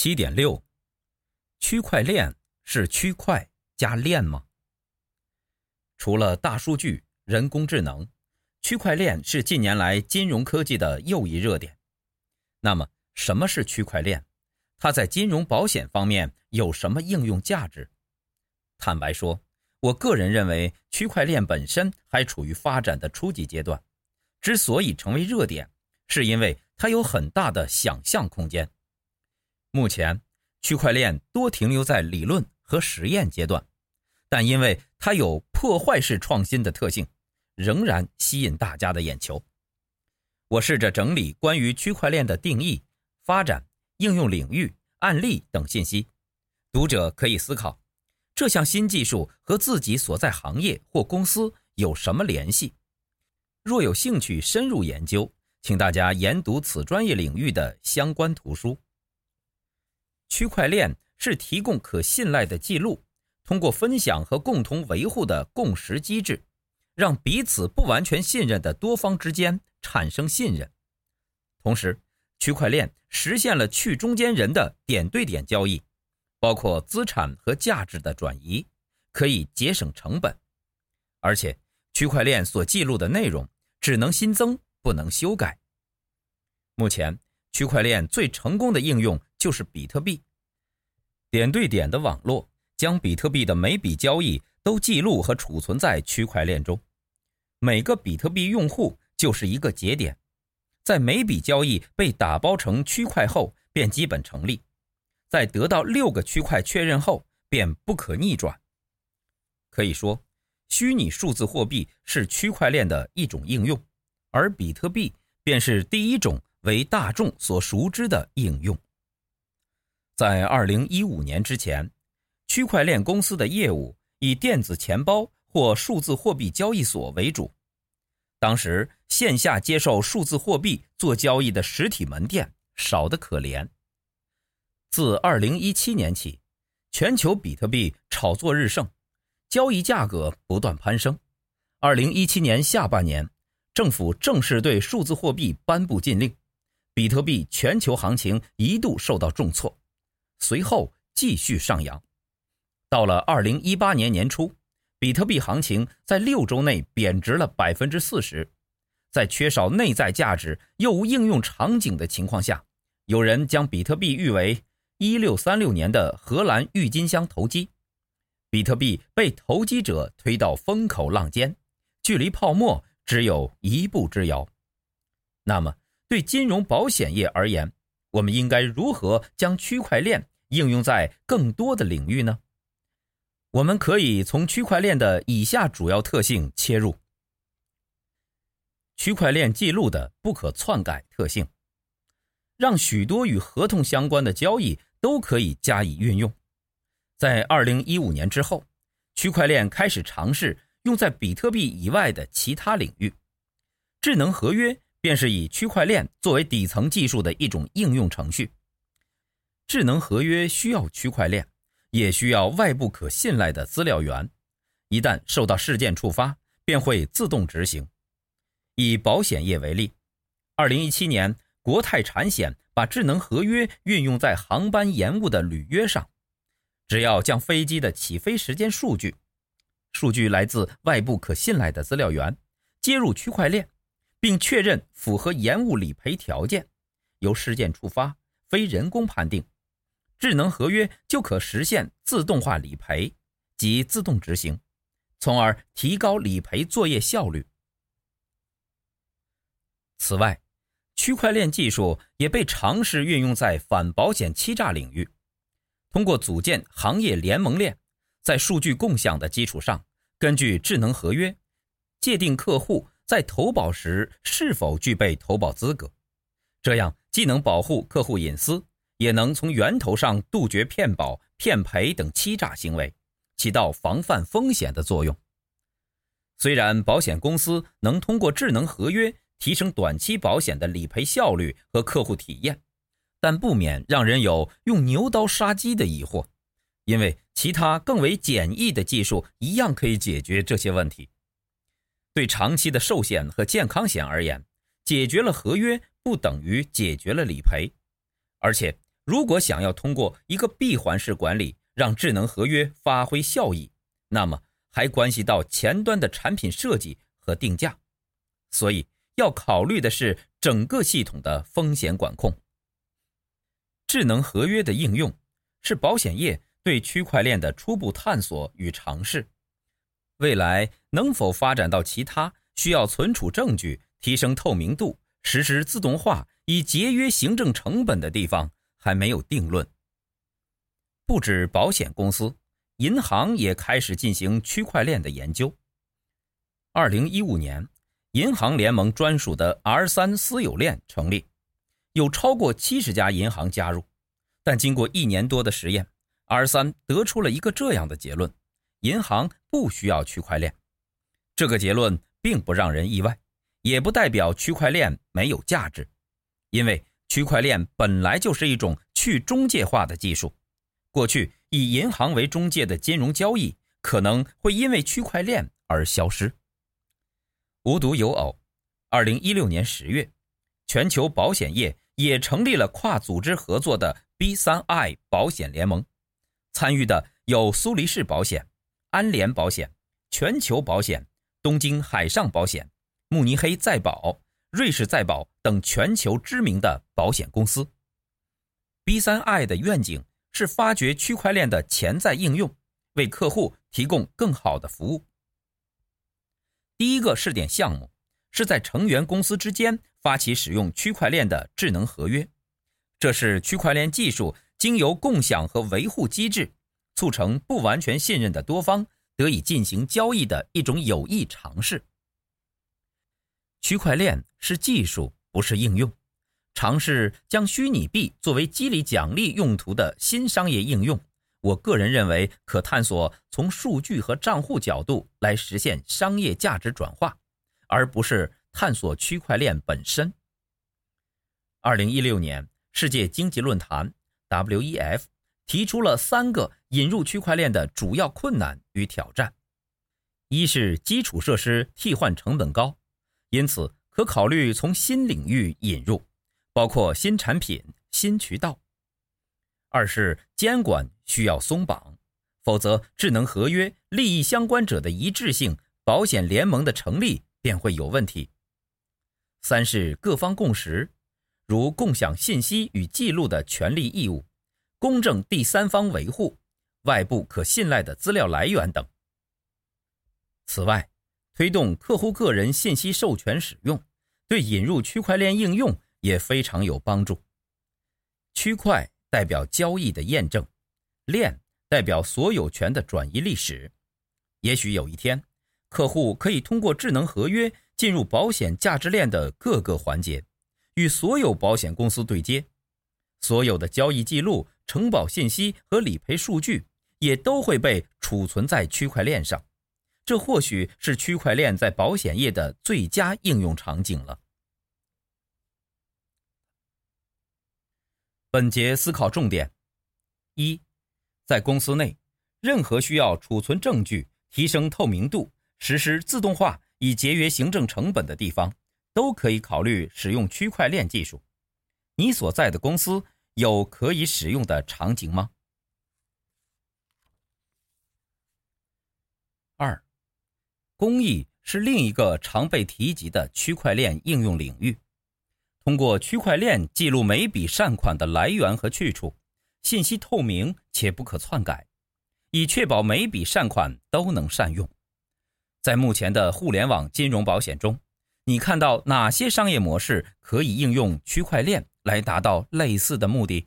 七点六，区块链是区块加链吗？除了大数据、人工智能，区块链是近年来金融科技的又一热点。那么，什么是区块链？它在金融保险方面有什么应用价值？坦白说，我个人认为区块链本身还处于发展的初级阶段。之所以成为热点，是因为它有很大的想象空间。目前，区块链多停留在理论和实验阶段，但因为它有破坏式创新的特性，仍然吸引大家的眼球。我试着整理关于区块链的定义、发展、应用领域、案例等信息，读者可以思考：这项新技术和自己所在行业或公司有什么联系？若有兴趣深入研究，请大家研读此专业领域的相关图书。区块链是提供可信赖的记录，通过分享和共同维护的共识机制，让彼此不完全信任的多方之间产生信任。同时，区块链实现了去中间人的点对点交易，包括资产和价值的转移，可以节省成本，而且区块链所记录的内容。只能新增，不能修改。目前，区块链最成功的应用就是比特币。点对点的网络将比特币的每笔交易都记录和储存在区块链中，每个比特币用户就是一个节点，在每笔交易被打包成区块后，便基本成立；在得到六个区块确认后，便不可逆转。可以说，虚拟数字货币是区块链的一种应用，而比特币便是第一种为大众所熟知的应用。在2015年之前，区块链公司的业务以电子钱包或数字货币交易所为主。当时线下接受数字货币做交易的实体门店少得可怜。自2017年起，全球比特币炒作日盛。交易价格不断攀升。二零一七年下半年，政府正式对数字货币颁布禁令，比特币全球行情一度受到重挫，随后继续上扬。到了二零一八年年初，比特币行情在六周内贬值了百分之四十。在缺少内在价值又无应用场景的情况下，有人将比特币誉为一六三六年的荷兰郁金香投机。比特币被投机者推到风口浪尖，距离泡沫只有一步之遥。那么，对金融保险业而言，我们应该如何将区块链应用在更多的领域呢？我们可以从区块链的以下主要特性切入：区块链记录的不可篡改特性，让许多与合同相关的交易都可以加以运用。在二零一五年之后，区块链开始尝试用在比特币以外的其他领域。智能合约便是以区块链作为底层技术的一种应用程序。智能合约需要区块链，也需要外部可信赖的资料源。一旦受到事件触发，便会自动执行。以保险业为例，二零一七年，国泰产险把智能合约运用在航班延误的履约上。只要将飞机的起飞时间数据，数据来自外部可信赖的资料源，接入区块链，并确认符合延误理赔条件，由事件触发，非人工判定，智能合约就可实现自动化理赔及自动执行，从而提高理赔作业效率。此外，区块链技术也被尝试运用在反保险欺诈领域。通过组建行业联盟链，在数据共享的基础上，根据智能合约，界定客户在投保时是否具备投保资格。这样既能保护客户隐私，也能从源头上杜绝骗保、骗赔等欺诈行为，起到防范风险的作用。虽然保险公司能通过智能合约提升短期保险的理赔效率和客户体验。但不免让人有用牛刀杀鸡的疑惑，因为其他更为简易的技术一样可以解决这些问题。对长期的寿险和健康险而言，解决了合约不等于解决了理赔，而且如果想要通过一个闭环式管理让智能合约发挥效益，那么还关系到前端的产品设计和定价，所以要考虑的是整个系统的风险管控。智能合约的应用是保险业对区块链的初步探索与尝试，未来能否发展到其他需要存储证据、提升透明度、实施自动化以节约行政成本的地方，还没有定论。不止保险公司，银行也开始进行区块链的研究。二零一五年，银行联盟专属的 R 三私有链成立，有超过七十家银行加入。但经过一年多的实验，R 三得出了一个这样的结论：银行不需要区块链。这个结论并不让人意外，也不代表区块链没有价值，因为。区块链本来就是一种去中介化的技术，过去以银行为中介的金融交易可能会因为区块链而消失。无独有偶，二零一六年十月，全球保险业也成立了跨组织合作的 B3I 保险联盟，参与的有苏黎世保险、安联保险、全球保险、东京海上保险、慕尼黑再保。瑞士再保等全球知名的保险公司。B3I 的愿景是发掘区块链的潜在应用，为客户提供更好的服务。第一个试点项目是在成员公司之间发起使用区块链的智能合约，这是区块链技术经由共享和维护机制，促成不完全信任的多方得以进行交易的一种有益尝试。区块链是技术，不是应用。尝试将虚拟币作为激励奖励用途的新商业应用，我个人认为可探索从数据和账户角度来实现商业价值转化，而不是探索区块链本身。二零一六年，世界经济论坛 （WEF） 提出了三个引入区块链的主要困难与挑战：一是基础设施替换成本高。因此，可考虑从新领域引入，包括新产品、新渠道。二是监管需要松绑，否则智能合约利益相关者的一致性保险联盟的成立便会有问题。三是各方共识，如共享信息与记录的权利义务、公正第三方维护、外部可信赖的资料来源等。此外，推动客户个人信息授权使用，对引入区块链应用也非常有帮助。区块代表交易的验证，链代表所有权的转移历史。也许有一天，客户可以通过智能合约进入保险价值链的各个环节，与所有保险公司对接，所有的交易记录、承保信息和理赔数据也都会被储存在区块链上。这或许是区块链在保险业的最佳应用场景了。本节思考重点：一，在公司内，任何需要储存证据、提升透明度、实施自动化以节约行政成本的地方，都可以考虑使用区块链技术。你所在的公司有可以使用的场景吗？二。公益是另一个常被提及的区块链应用领域。通过区块链记录每笔善款的来源和去处，信息透明且不可篡改，以确保每笔善款都能善用。在目前的互联网金融保险中，你看到哪些商业模式可以应用区块链来达到类似的目的？